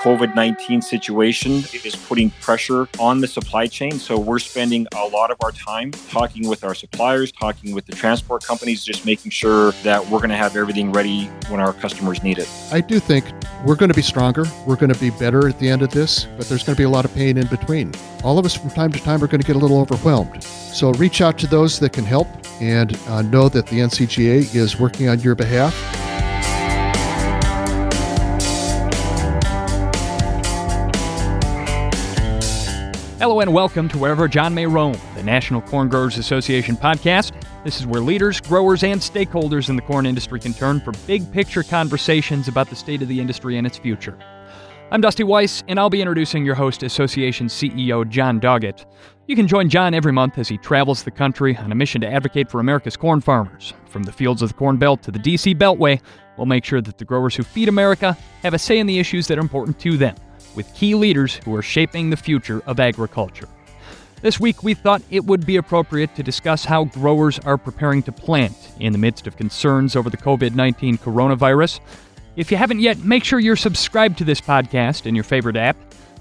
COVID 19 situation is putting pressure on the supply chain. So we're spending a lot of our time talking with our suppliers, talking with the transport companies, just making sure that we're going to have everything ready when our customers need it. I do think we're going to be stronger. We're going to be better at the end of this, but there's going to be a lot of pain in between. All of us from time to time are going to get a little overwhelmed. So reach out to those that can help and uh, know that the NCGA is working on your behalf. Hello and welcome to Wherever John May Roam, the National Corn Growers Association podcast. This is where leaders, growers, and stakeholders in the corn industry can turn for big picture conversations about the state of the industry and its future. I'm Dusty Weiss, and I'll be introducing your host, Association CEO John Doggett. You can join John every month as he travels the country on a mission to advocate for America's corn farmers. From the fields of the Corn Belt to the DC Beltway, we'll make sure that the growers who feed America have a say in the issues that are important to them with key leaders who are shaping the future of agriculture. This week, we thought it would be appropriate to discuss how growers are preparing to plant in the midst of concerns over the COVID 19 coronavirus. If you haven't yet, make sure you're subscribed to this podcast in your favorite app.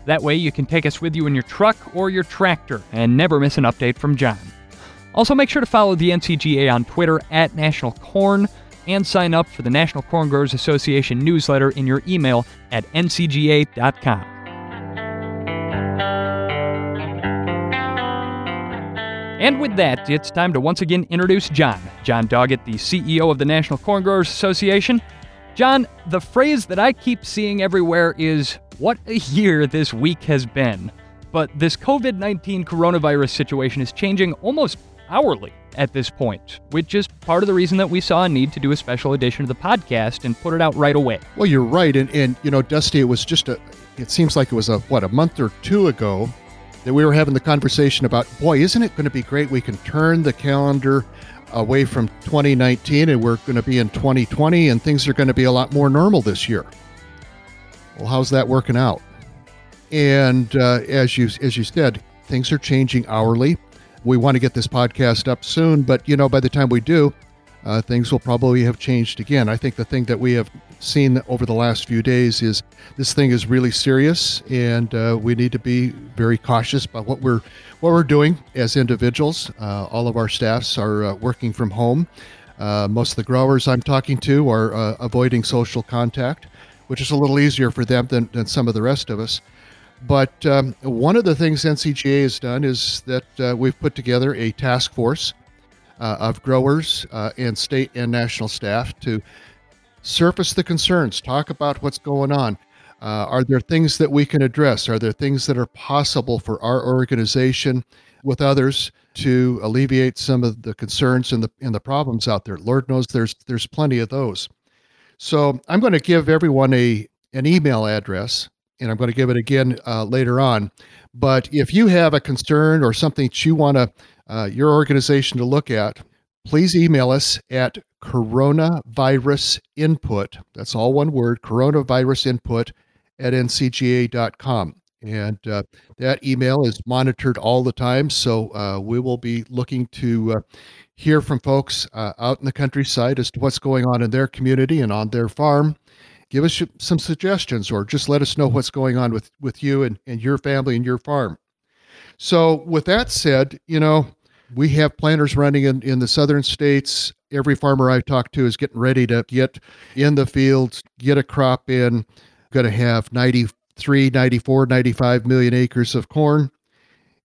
That way, you can take us with you in your truck or your tractor and never miss an update from John. Also, make sure to follow the NCGA on Twitter at National Corn and sign up for the National Corn Growers Association newsletter in your email at ncga.com. And with that, it's time to once again introduce John. John Doggett, the CEO of the National Corn Growers Association. John, the phrase that I keep seeing everywhere is, What a year this week has been. But this COVID 19 coronavirus situation is changing almost hourly at this point, which is part of the reason that we saw a need to do a special edition of the podcast and put it out right away. Well, you're right. And, and you know, Dusty, it was just a, it seems like it was a, what, a month or two ago that we were having the conversation about, boy, isn't it going to be great? We can turn the calendar away from 2019 and we're going to be in 2020 and things are going to be a lot more normal this year. Well, how's that working out? And uh, as you as you said, things are changing hourly we want to get this podcast up soon, but you know, by the time we do, uh, things will probably have changed again. I think the thing that we have seen over the last few days is this thing is really serious, and uh, we need to be very cautious about what we're what we're doing as individuals. Uh, all of our staffs are uh, working from home. Uh, most of the growers I'm talking to are uh, avoiding social contact, which is a little easier for them than, than some of the rest of us. But um, one of the things NCGA has done is that uh, we've put together a task force uh, of growers uh, and state and national staff to surface the concerns, talk about what's going on. Uh, are there things that we can address? Are there things that are possible for our organization with others to alleviate some of the concerns and the and the problems out there? Lord knows there's there's plenty of those. So I'm going to give everyone a an email address and I'm going to give it again uh, later on. But if you have a concern or something that you want to, uh, your organization to look at, please email us at coronavirus input. That's all one word, coronavirus input at ncga.com. And uh, that email is monitored all the time. So uh, we will be looking to uh, hear from folks uh, out in the countryside as to what's going on in their community and on their farm give us some suggestions or just let us know mm-hmm. what's going on with, with you and, and your family and your farm. So, with that said, you know, we have planters running in, in the southern states. Every farmer I talk to is getting ready to get in the fields, get a crop in, going to have 93, 94, 95 million acres of corn.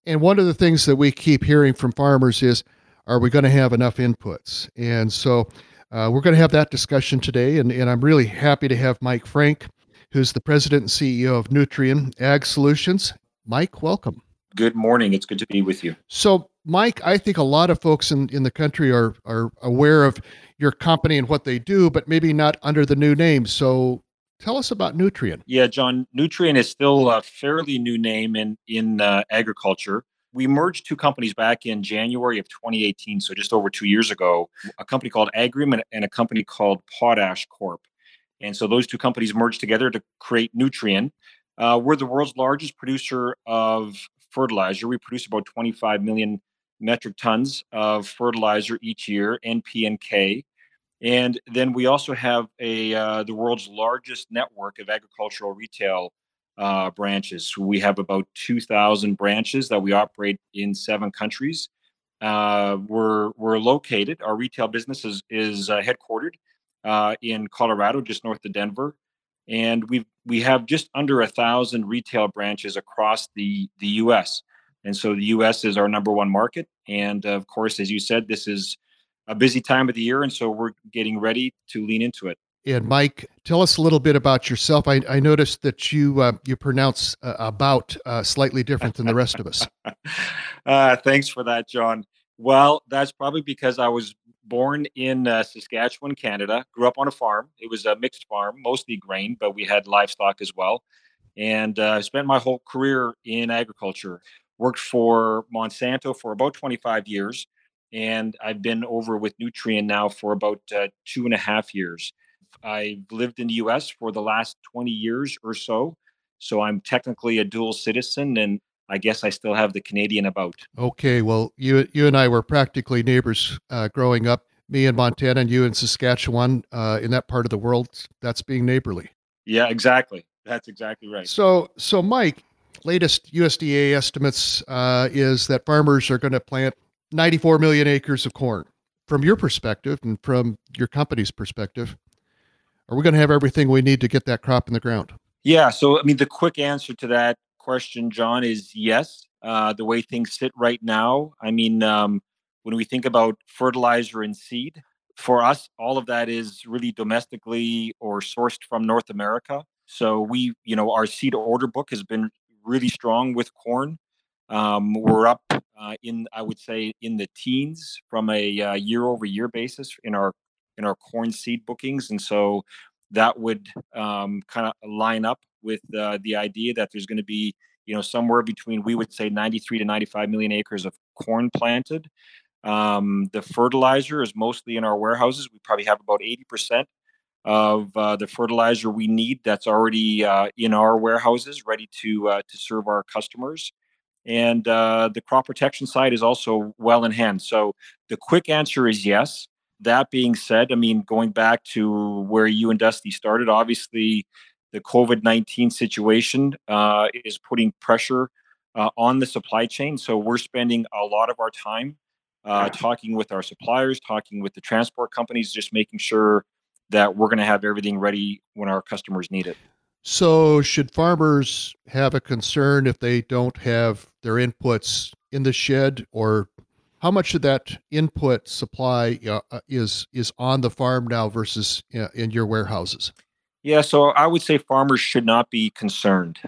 And one of the things that we keep hearing from farmers is, are we going to have enough inputs? And so uh, we're going to have that discussion today, and, and I'm really happy to have Mike Frank, who's the president and CEO of Nutrien Ag Solutions. Mike, welcome. Good morning. It's good to be with you. So, Mike, I think a lot of folks in, in the country are are aware of your company and what they do, but maybe not under the new name. So, tell us about Nutrien. Yeah, John, Nutrien is still a fairly new name in in uh, agriculture we merged two companies back in January of 2018, so just over two years ago, a company called Agrium and a company called Potash Corp. And so those two companies merged together to create Nutrien. Uh, we're the world's largest producer of fertilizer. We produce about 25 million metric tons of fertilizer each year, NP and K. And then we also have a uh, the world's largest network of agricultural retail uh, branches. We have about 2,000 branches that we operate in seven countries. Uh, we're we're located. Our retail business is is uh, headquartered uh, in Colorado, just north of Denver, and we we have just under a thousand retail branches across the the U.S. And so the U.S. is our number one market, and of course, as you said, this is a busy time of the year, and so we're getting ready to lean into it. And Mike, tell us a little bit about yourself. I, I noticed that you uh, you pronounce uh, about uh, slightly different than the rest of us. Uh, thanks for that, John. Well, that's probably because I was born in uh, Saskatchewan, Canada. Grew up on a farm. It was a mixed farm, mostly grain, but we had livestock as well. And I uh, spent my whole career in agriculture. Worked for Monsanto for about 25 years, and I've been over with Nutrien now for about two and a half years I've lived in the US for the last 20 years or so. So I'm technically a dual citizen and I guess I still have the Canadian about. Okay, well, you you and I were practically neighbors uh, growing up. Me in Montana and you in Saskatchewan. Uh, in that part of the world, that's being neighborly. Yeah, exactly. That's exactly right. So, so Mike, latest USDA estimates uh, is that farmers are going to plant 94 million acres of corn. From your perspective and from your company's perspective, are we going to have everything we need to get that crop in the ground? Yeah. So, I mean, the quick answer to that question, John, is yes. Uh, the way things sit right now, I mean, um, when we think about fertilizer and seed, for us, all of that is really domestically or sourced from North America. So we, you know, our seed order book has been really strong with corn. Um, we're up uh, in, I would say, in the teens from a uh, year-over-year basis in our in our corn seed bookings, and so that would um, kind of line up with uh, the idea that there's going to be you know somewhere between we would say 93 to 95 million acres of corn planted. Um, the fertilizer is mostly in our warehouses. We probably have about 80 percent of uh, the fertilizer we need that's already uh, in our warehouses, ready to uh, to serve our customers. And uh, the crop protection side is also well in hand. So the quick answer is yes that being said, I mean, going back to where you and Dusty started, obviously the COVID 19 situation uh, is putting pressure uh, on the supply chain. So we're spending a lot of our time uh, talking with our suppliers, talking with the transport companies, just making sure that we're going to have everything ready when our customers need it. So, should farmers have a concern if they don't have their inputs in the shed or how much of that input supply uh, uh, is is on the farm now versus uh, in your warehouses? Yeah, so I would say farmers should not be concerned.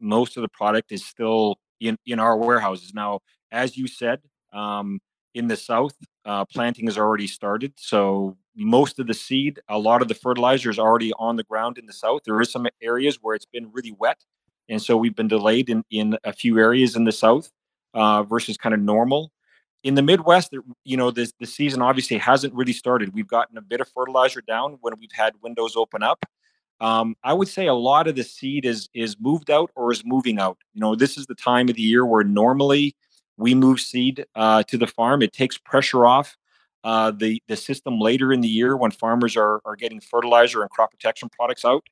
Most of the product is still in in our warehouses now. As you said, um, in the south, uh, planting has already started. So most of the seed, a lot of the fertilizer is already on the ground in the south. There is some areas where it's been really wet, and so we've been delayed in in a few areas in the south uh, versus kind of normal in the Midwest, you know, this the season obviously hasn't really started. We've gotten a bit of fertilizer down when we've had windows open up. Um, I would say a lot of the seed is is moved out or is moving out. You know, this is the time of the year where normally we move seed uh, to the farm. It takes pressure off uh, the the system later in the year when farmers are are getting fertilizer and crop protection products out.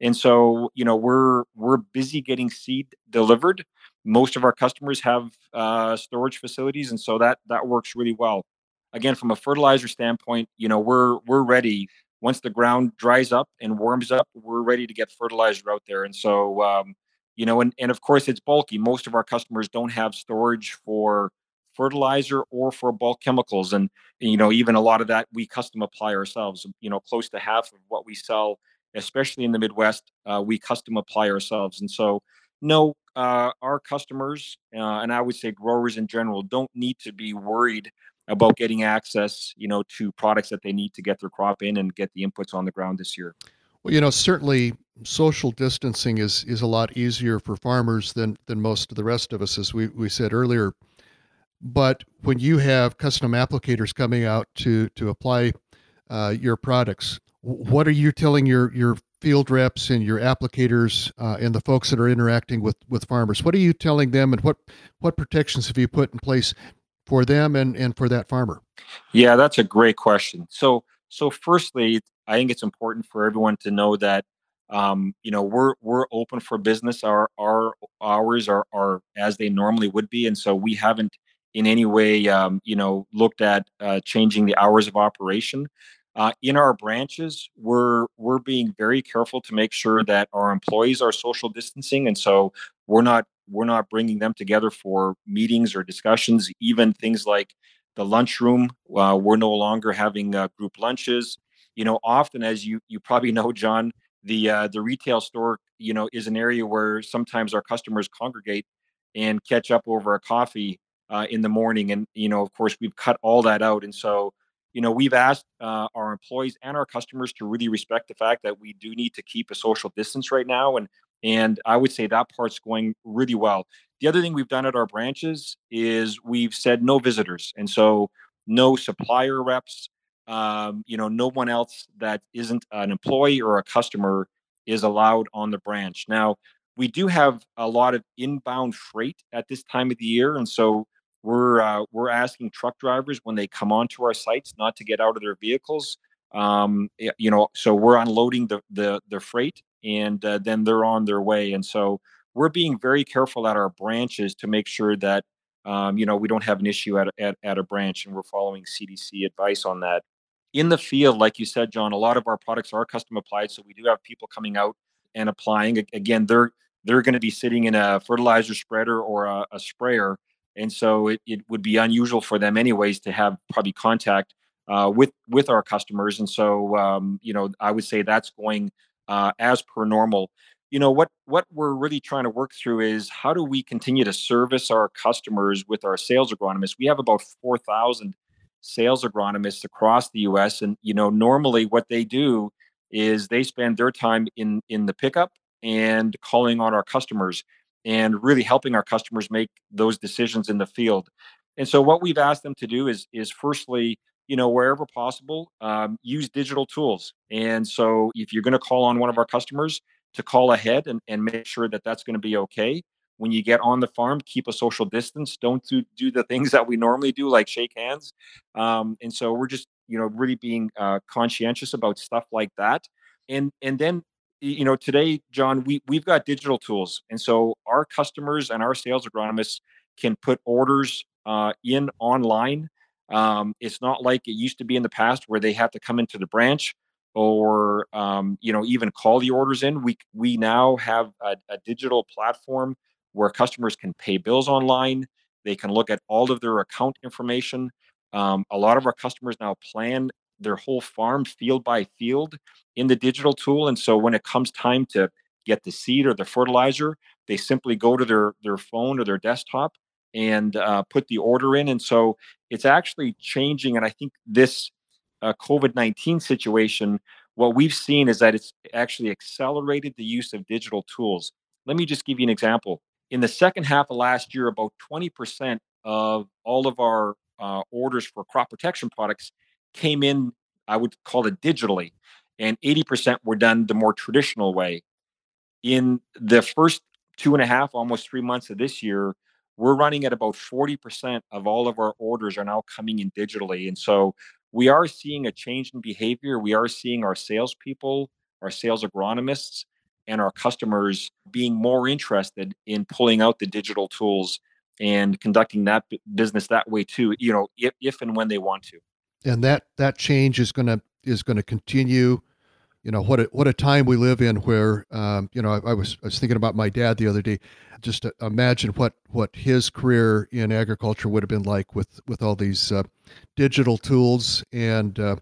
And so, you know, we're we're busy getting seed delivered most of our customers have uh, storage facilities, and so that that works really well. Again, from a fertilizer standpoint, you know we're we're ready. Once the ground dries up and warms up, we're ready to get fertilizer out there. And so, um, you know, and and of course it's bulky. Most of our customers don't have storage for fertilizer or for bulk chemicals, and you know even a lot of that we custom apply ourselves. You know, close to half of what we sell, especially in the Midwest, uh, we custom apply ourselves. And so no, uh, our customers uh, and I would say growers in general don't need to be worried about getting access, you know, to products that they need to get their crop in and get the inputs on the ground this year. Well, you know, certainly social distancing is is a lot easier for farmers than than most of the rest of us, as we, we said earlier. But when you have custom applicators coming out to to apply uh, your products, what are you telling your your field reps and your applicators uh, and the folks that are interacting with with farmers what are you telling them and what what protections have you put in place for them and and for that farmer yeah that's a great question so so firstly i think it's important for everyone to know that um, you know, we're we're open for business. Our our hours are are as they normally would be, and so we haven't in any way, um, you know, looked at uh, changing the hours of operation. Uh, in our branches, we're we're being very careful to make sure that our employees are social distancing, and so we're not we're not bringing them together for meetings or discussions. Even things like the lunchroom, uh, we're no longer having uh, group lunches. You know, often as you you probably know, John, the uh, the retail store you know is an area where sometimes our customers congregate and catch up over a coffee uh, in the morning and you know of course we've cut all that out and so you know we've asked uh, our employees and our customers to really respect the fact that we do need to keep a social distance right now and and i would say that part's going really well the other thing we've done at our branches is we've said no visitors and so no supplier reps um, you know, no one else that isn't an employee or a customer is allowed on the branch. Now, we do have a lot of inbound freight at this time of the year, and so we're uh, we're asking truck drivers when they come onto our sites not to get out of their vehicles. Um, you know, so we're unloading the the, the freight, and uh, then they're on their way. And so we're being very careful at our branches to make sure that um, you know we don't have an issue at, at at a branch, and we're following CDC advice on that in the field, like you said, John, a lot of our products are custom applied. So we do have people coming out and applying. Again, they're they're going to be sitting in a fertilizer spreader or a, a sprayer, and so it, it would be unusual for them, anyways, to have probably contact uh, with with our customers. And so, um, you know, I would say that's going uh, as per normal. You know what what we're really trying to work through is how do we continue to service our customers with our sales agronomists. We have about four thousand sales agronomists across the US. And, you know, normally what they do is they spend their time in in the pickup and calling on our customers and really helping our customers make those decisions in the field. And so what we've asked them to do is is firstly, you know, wherever possible, um, use digital tools. And so if you're going to call on one of our customers, to call ahead and, and make sure that that's going to be okay when you get on the farm keep a social distance don't do, do the things that we normally do like shake hands um, and so we're just you know really being uh, conscientious about stuff like that and and then you know today john we we've got digital tools and so our customers and our sales agronomists can put orders uh, in online um, it's not like it used to be in the past where they have to come into the branch or um, you know even call the orders in we we now have a, a digital platform where customers can pay bills online. They can look at all of their account information. Um, a lot of our customers now plan their whole farm field by field in the digital tool. And so when it comes time to get the seed or the fertilizer, they simply go to their, their phone or their desktop and uh, put the order in. And so it's actually changing. And I think this uh, COVID 19 situation, what we've seen is that it's actually accelerated the use of digital tools. Let me just give you an example in the second half of last year, about 20% of all of our uh, orders for crop protection products came in, I would call it digitally, and 80% were done the more traditional way. In the first two and a half, almost three months of this year, we're running at about 40% of all of our orders are now coming in digitally. And so we are seeing a change in behavior. We are seeing our salespeople, our sales agronomists, and our customers being more interested in pulling out the digital tools and conducting that business that way too you know if, if and when they want to and that that change is going to is going to continue. You know what a, what a time we live in where um, you know I, I, was I was thinking about my dad the other day. Just imagine what what his career in agriculture would have been like with with all these uh, digital tools. And uh,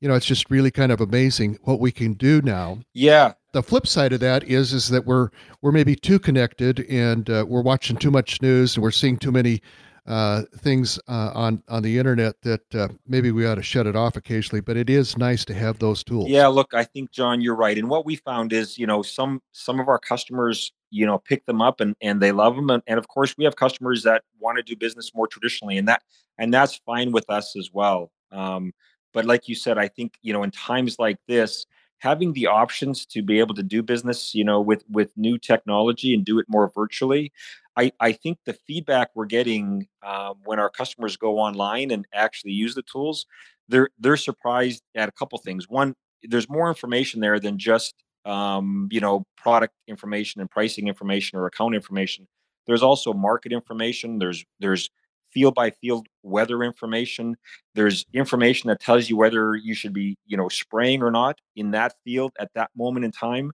you know it's just really kind of amazing what we can do now. Yeah. The flip side of that is is that we're we're maybe too connected and uh, we're watching too much news and we're seeing too many uh, things uh, on on the internet that uh, maybe we ought to shut it off occasionally. But it is nice to have those tools. Yeah, look, I think John, you're right. And what we found is, you know, some some of our customers, you know, pick them up and and they love them, and, and of course we have customers that want to do business more traditionally, and that and that's fine with us as well. Um, but like you said, I think you know, in times like this having the options to be able to do business, you know, with with new technology and do it more virtually, I I think the feedback we're getting um, when our customers go online and actually use the tools, they're they're surprised at a couple things. One, there's more information there than just um, you know, product information and pricing information or account information. There's also market information. There's there's field by field weather information. There's information that tells you whether you should be, you know, spraying or not in that field at that moment in time.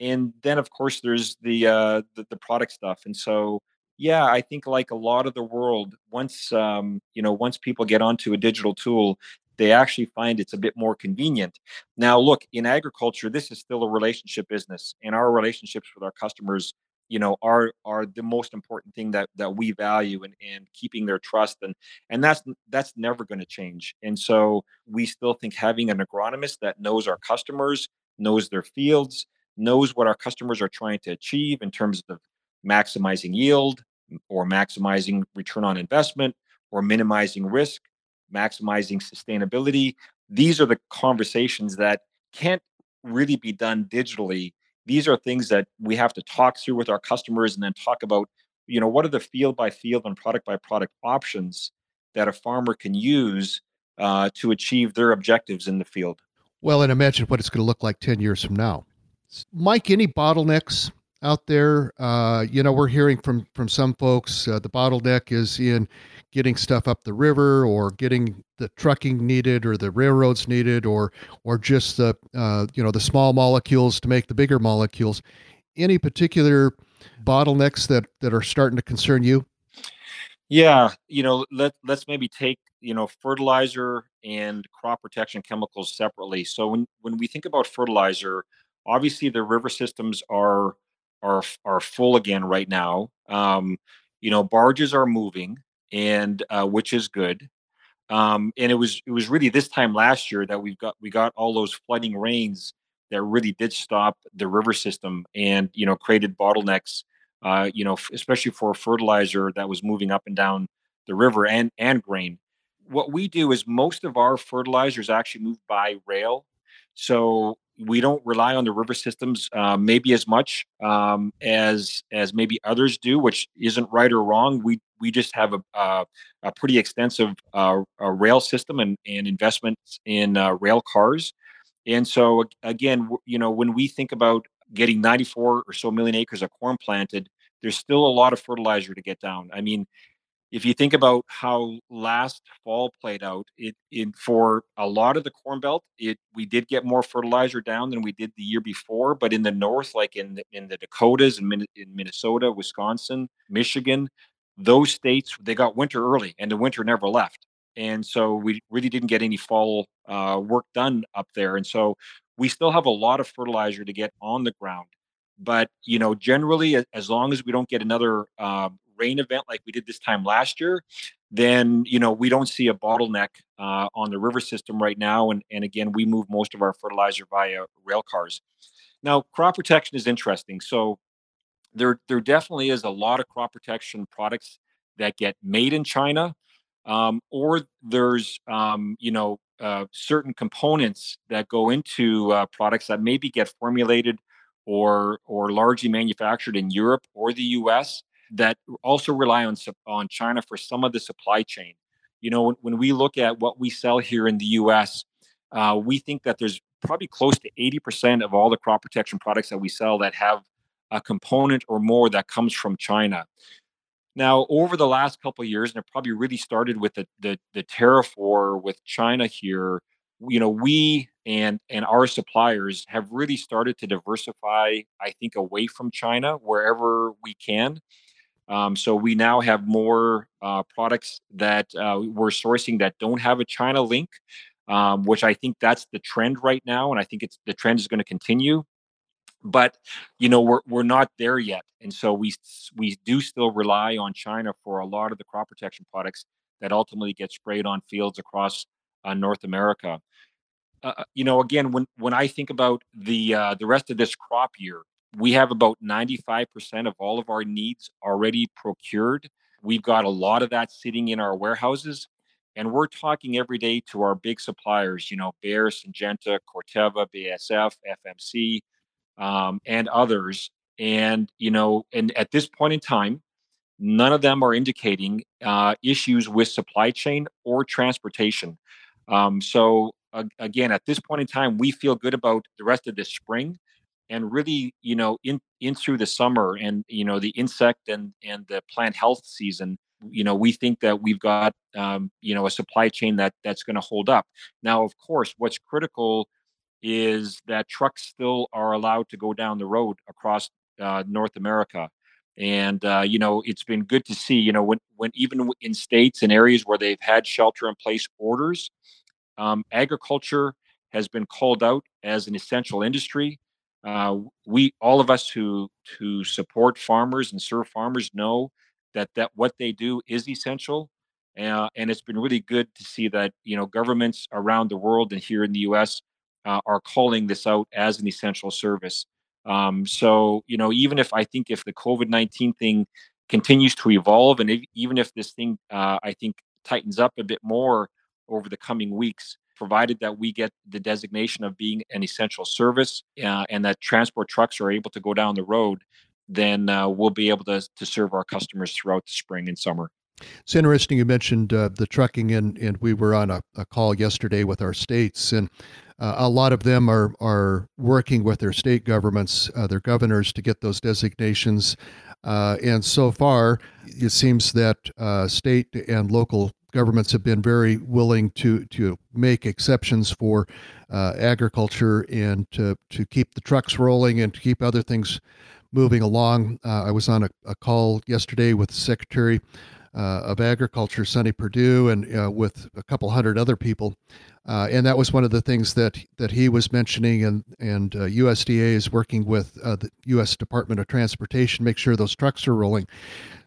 And then, of course, there's the uh, the, the product stuff. And so, yeah, I think like a lot of the world, once um, you know, once people get onto a digital tool, they actually find it's a bit more convenient. Now, look, in agriculture, this is still a relationship business, and our relationships with our customers, you know, are are the most important thing that that we value, and and keeping their trust, and and that's that's never going to change. And so, we still think having an agronomist that knows our customers, knows their fields, knows what our customers are trying to achieve in terms of maximizing yield or maximizing return on investment or minimizing risk maximizing sustainability. These are the conversations that can't really be done digitally. These are things that we have to talk through with our customers and then talk about, you know, what are the field by field and product by product options that a farmer can use uh, to achieve their objectives in the field. Well, and imagine what it's going to look like 10 years from now. Mike, any bottlenecks out there. Uh, you know, we're hearing from from some folks uh, the bottleneck is in getting stuff up the river, or getting the trucking needed, or the railroads needed, or or just the uh, you know the small molecules to make the bigger molecules. Any particular bottlenecks that that are starting to concern you? Yeah, you know, let let's maybe take you know fertilizer and crop protection chemicals separately. So when when we think about fertilizer, obviously the river systems are are are full again right now. Um, you know, barges are moving, and uh, which is good. Um, and it was it was really this time last year that we've got we got all those flooding rains that really did stop the river system and you know created bottlenecks. Uh, you know, especially for fertilizer that was moving up and down the river and and grain. What we do is most of our fertilizers actually move by rail. So we don't rely on the river systems uh, maybe as much um, as as maybe others do, which isn't right or wrong. We we just have a a, a pretty extensive uh, a rail system and and investments in uh, rail cars, and so again, you know, when we think about getting 94 or so million acres of corn planted, there's still a lot of fertilizer to get down. I mean, if you think about how last fall played out, it, it for a lot of the corn belt, it we did get more fertilizer down than we did the year before. But in the north, like in the, in the Dakotas and in Minnesota, Wisconsin, Michigan, those states they got winter early, and the winter never left, and so we really didn't get any fall uh, work done up there. And so we still have a lot of fertilizer to get on the ground. But you know, generally, as long as we don't get another uh, rain event like we did this time last year, then you know we don't see a bottleneck uh, on the river system right now. And and again, we move most of our fertilizer via rail cars. Now, crop protection is interesting. So there there definitely is a lot of crop protection products that get made in China, um, or there's um, you know uh, certain components that go into uh, products that maybe get formulated or or largely manufactured in Europe or the U.S that also rely on on China for some of the supply chain. You know, when, when we look at what we sell here in the U.S., uh, we think that there's probably close to 80% of all the crop protection products that we sell that have a component or more that comes from China. Now, over the last couple years, and it probably really started with the, the, the tariff war with China here, you know, we and and our suppliers have really started to diversify, I think, away from China wherever we can. Um, so we now have more uh, products that uh, we're sourcing that don't have a China link, um, which I think that's the trend right now, and I think it's the trend is going to continue. But you know we're we're not there yet, and so we we do still rely on China for a lot of the crop protection products that ultimately get sprayed on fields across uh, North America. Uh, uh, you know, again, when when I think about the uh, the rest of this crop year, we have about 95% of all of our needs already procured. We've got a lot of that sitting in our warehouses. And we're talking every day to our big suppliers, you know, Bayer, Syngenta, Corteva, BASF, FMC, um, and others. And, you know, and at this point in time, none of them are indicating uh, issues with supply chain or transportation. Um, so, uh, again, at this point in time, we feel good about the rest of this spring and really, you know, in in through the summer and you know the insect and and the plant health season, you know, we think that we've got um, you know a supply chain that that's going to hold up. Now, of course, what's critical is that trucks still are allowed to go down the road across uh, North America. And uh, you know, it's been good to see. You know, when when even in states and areas where they've had shelter in place orders, um, agriculture has been called out as an essential industry. Uh, we all of us who who support farmers and serve farmers know that that what they do is essential. Uh, and it's been really good to see that you know governments around the world and here in the U.S. Uh, are calling this out as an essential service. Um, so you know, even if I think if the COVID nineteen thing continues to evolve, and if, even if this thing uh, I think tightens up a bit more over the coming weeks, provided that we get the designation of being an essential service uh, and that transport trucks are able to go down the road, then uh, we'll be able to, to serve our customers throughout the spring and summer. It's interesting you mentioned uh, the trucking, and, and we were on a, a call yesterday with our states, and uh, a lot of them are, are working with their state governments, uh, their governors, to get those designations. Uh, and so far, it seems that uh, state and local governments have been very willing to to make exceptions for uh, agriculture and to to keep the trucks rolling and to keep other things moving along. Uh, I was on a, a, call yesterday with the Secretary uh, of Agriculture, Sonny Perdue, and uh, with a couple hundred other people. Uh, and that was one of the things that that he was mentioning, and and USDA uh, is working with the U.S. Department of Transportation, to make sure those trucks are rolling.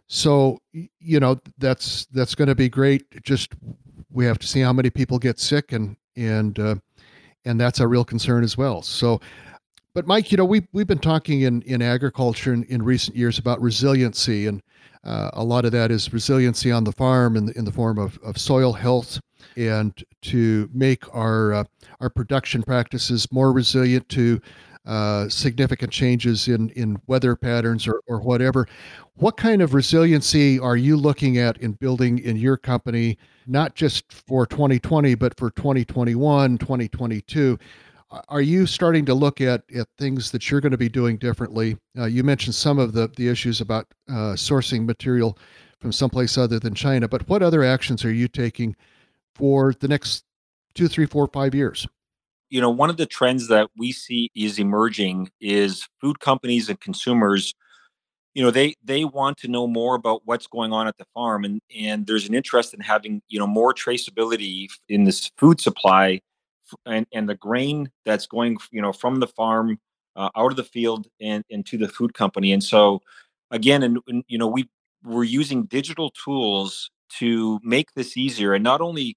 So you know that's that's going to be great. Just we have to see how many people get sick, and and uh, and that's a real concern as well. So, but Mike, you know we we've been talking in in agriculture in, in recent years about resiliency, and uh, a lot of that is resiliency on the farm in the, in the form of, of soil health, and to make our uh, our production practices more resilient to uh, significant changes in, in weather patterns or, or whatever. What kind of resiliency are you looking at in building in your company, not just for 2020, but for 2021, 2022? Are you starting to look at, at things that you're going to be doing differently? Uh, you mentioned some of the, the issues about uh, sourcing material from someplace other than China, but what other actions are you taking for the next two, three, four, five years? You know, one of the trends that we see is emerging is food companies and consumers you know they they want to know more about what's going on at the farm and and there's an interest in having you know more traceability in this food supply and and the grain that's going you know from the farm uh, out of the field and into the food company. And so again and, and you know we we're using digital tools to make this easier. And not only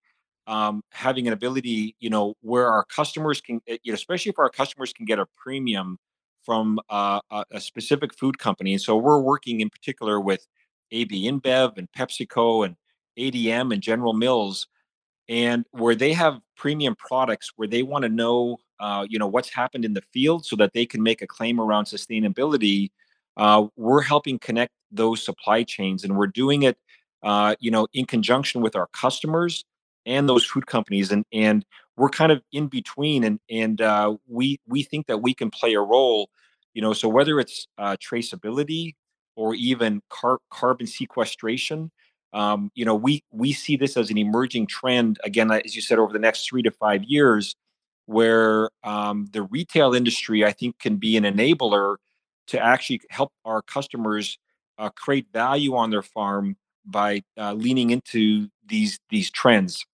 um, having an ability, you know, where our customers can, eh, you know, especially if our customers can get a premium from uh, a, a, specific food company. And so we're working in particular with AB InBev and PepsiCo and ADM and General Mills, and where they have premium products where they want to know, uh, you know, what's happened in the field so that they can make a claim around sustainability. Uh, we're helping connect those supply chains, and we're doing it, uh, you know, in conjunction with our customers and those food companies and and we're kind of in between and and uh, we we think that we can play a role you know so whether it's uh, traceability or even car- carbon sequestration um, you know we we see this as an emerging trend again as you said over the next three to five years where um, the retail industry i think can be an enabler to actually help our customers uh, create value on their farm by uh, leaning into these these trends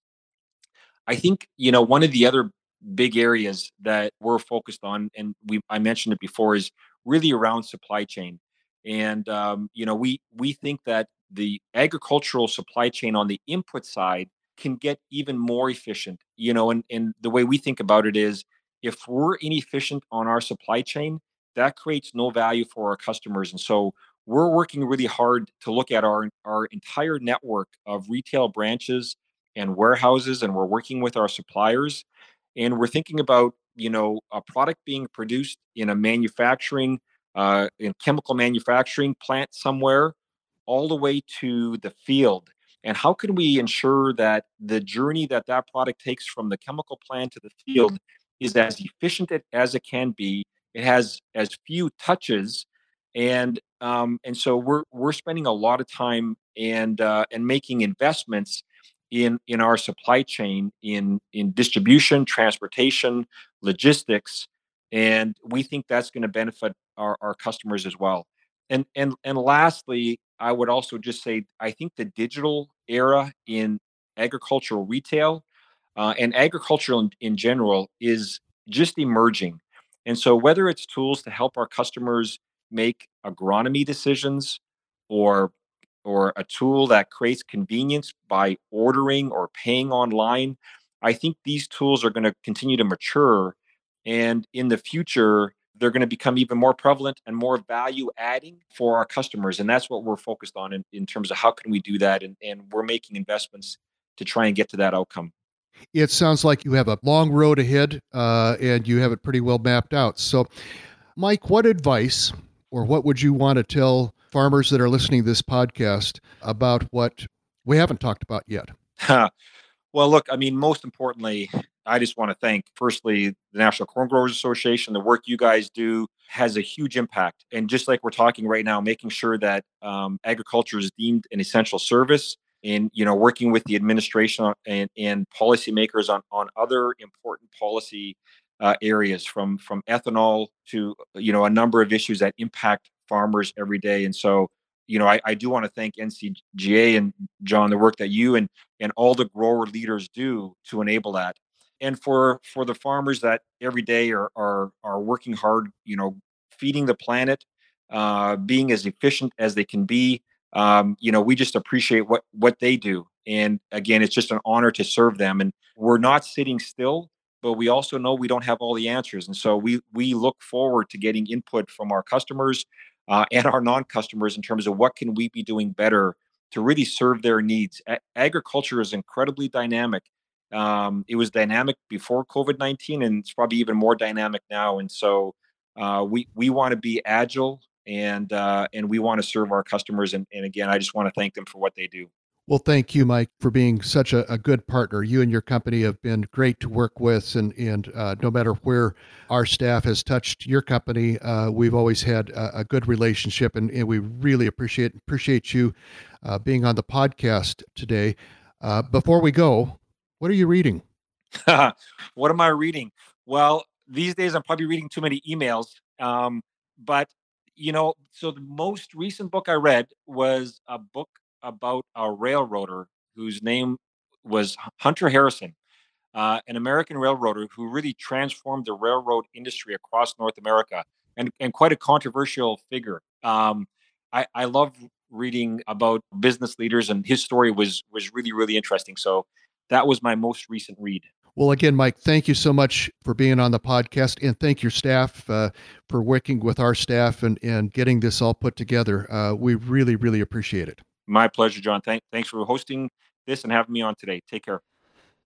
I think you know one of the other big areas that we're focused on, and we I mentioned it before, is really around supply chain. And um, you know, we we think that the agricultural supply chain on the input side can get even more efficient. You know, and and the way we think about it is, if we're inefficient on our supply chain, that creates no value for our customers. And so we're working really hard to look at our our entire network of retail branches and warehouses and we're working with our suppliers and we're thinking about you know a product being produced in a manufacturing uh, in chemical manufacturing plant somewhere all the way to the field and how can we ensure that the journey that that product takes from the chemical plant to the field is as efficient as it can be. It has as few touches, and um, and so we're we're spending a lot of time and uh, and making investments in in our supply chain in in distribution, transportation, logistics, and we think that's going to benefit our, our customers as well. And and and lastly, I would also just say I think the digital era in agricultural retail uh, and agricultural in, in general is just emerging. And so, whether it's tools to help our customers make agronomy decisions or or a tool that creates convenience by ordering or paying online, I think these tools are going to continue to mature. And in the future, they're going to become even more prevalent and more value adding for our customers. And that's what we're focused on in, in terms of how can we do that. And, and we're making investments to try and get to that outcome. It sounds like you have a long road ahead uh, and you have it pretty well mapped out. So, Mike, what advice or what would you want to tell farmers that are listening to this podcast about what we haven't talked about yet? well, look, I mean, most importantly, I just want to thank, firstly, the National Corn Growers Association. The work you guys do has a huge impact. And just like we're talking right now, making sure that um, agriculture is deemed an essential service in you know working with the administration and, and policymakers on on other important policy uh, areas from from ethanol to you know a number of issues that impact farmers every day and so you know i, I do want to thank ncga and john the work that you and and all the grower leaders do to enable that and for for the farmers that every day are are are working hard you know feeding the planet uh, being as efficient as they can be um, you know, we just appreciate what what they do. And again, it's just an honor to serve them. And we're not sitting still, but we also know we don't have all the answers. And so we we look forward to getting input from our customers uh, and our non-customers in terms of what can we be doing better to really serve their needs. A- agriculture is incredibly dynamic. Um, it was dynamic before COVID nineteen, and it's probably even more dynamic now. And so uh, we we want to be agile and uh, and we want to serve our customers. And, and again, I just want to thank them for what they do. Well, thank you, Mike, for being such a, a, good partner. You and your company have been great to work with, and and uh, no matter where our staff has touched your company, uh, we've always had a, a good relationship, and, and, we really appreciate appreciate you uh, being on the podcast today. Uh, before we go, what are you reading? what am I reading? Well, these days I'm probably reading too many emails. Um, but you know, so the most recent book I read was a book about a railroader whose name was Hunter Harrison, uh, an American railroader who really transformed the railroad industry across North America and, and quite a controversial figure. Um, I, I love reading about business leaders and his story was was really really interesting so that was my most recent read well, again, Mike, thank you so much for being on the podcast, and thank your staff uh, for working with our staff and, and getting this all put together. Uh, we really, really appreciate it. My pleasure, John. Thank, thanks for hosting this and having me on today. Take care.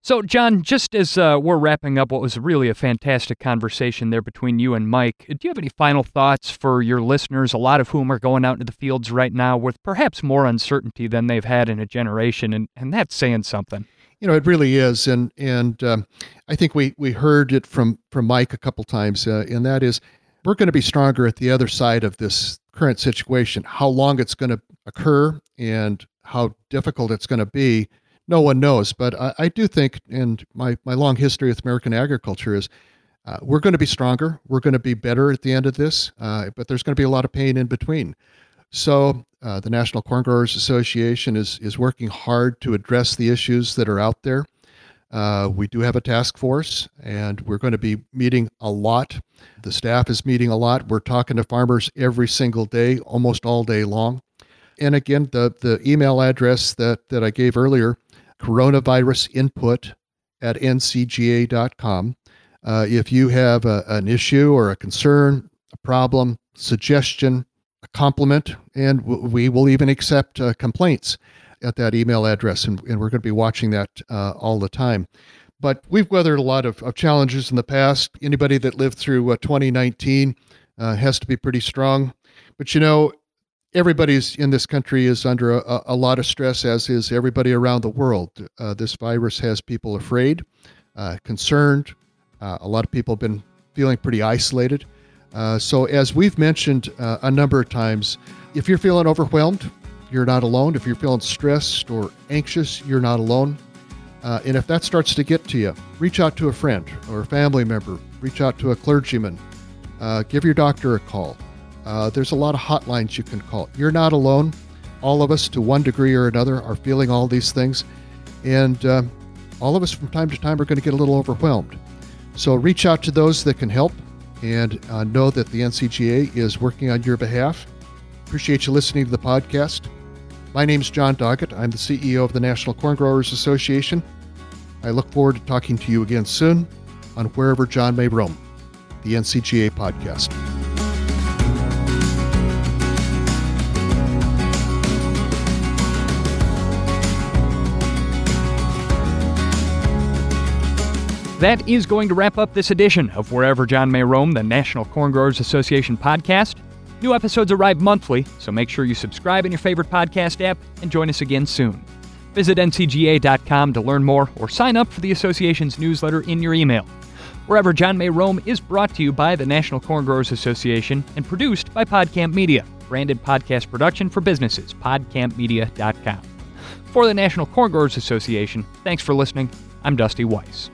So, John, just as uh, we're wrapping up what was really a fantastic conversation there between you and Mike, do you have any final thoughts for your listeners, a lot of whom are going out into the fields right now with perhaps more uncertainty than they've had in a generation? And, and that's saying something. You know, it really is, and and um, I think we we heard it from from Mike a couple times, uh, and that is we're going to be stronger at the other side of this current situation. How long it's going to occur and how difficult it's going to be, no one knows. But I, I, do think, and my my long history with American agriculture is. Uh, we're going to be stronger. We're going to be better at the end of this, uh, but there's going to be a lot of pain in between. So uh, the National Corn Growers Association is is working hard to address the issues that are out there. Uh, we do have a task force, and we're going to be meeting a lot. The staff is meeting a lot. We're talking to farmers every single day, almost all day long. And again, the the email address that that I gave earlier, coronavirus input at ncga.com. Uh, if you have a, an issue or a concern, a problem, suggestion, a compliment, and we will even accept uh, complaints at that email address, and, and we're going to be watching that uh, all the time. But we've weathered a lot of, of, challenges in the past. Anybody that lived through uh, 2019 uh, has to be pretty strong. But you know, everybody's in this country is under a, a lot of stress, as is everybody around the world. Uh, this virus has people afraid, uh, concerned. a lot of people have been feeling pretty isolated. Uh, so, as we've mentioned uh, a number of times, if you're feeling overwhelmed, you're not alone. If you're feeling stressed or anxious, you're not alone. Uh, and if that starts to get to you, reach out to a friend or a family member, reach out to a clergyman, uh, give your doctor a call. Uh, there's a lot of hotlines you can call. You're not alone. All of us, to one degree or another, are feeling all these things. And uh, all of us from time to time are going to get a little overwhelmed. So reach out to those that can help and uh, know that the NCGA is working on your behalf. Appreciate you listening to the podcast. My name is Jon Doggett. I'm the CEO of the National Corn Growers Association. I look forward to talking to you again soon on Wherever John May Roam, the NCGA podcast. That is going to wrap up this edition of Wherever John May Roam, the National Corn Growers Association podcast. New episodes arrive monthly, so make sure you subscribe in your favorite podcast app and join us again soon. Visit ncga.com to learn more or sign up for the association's newsletter in your email. Wherever John May Roam is brought to you by the National Corn Growers Association and produced by Podcamp Media, branded podcast production for businesses, podcampmedia.com. For the National Corn Growers Association, thanks for listening. I'm Dusty Weiss.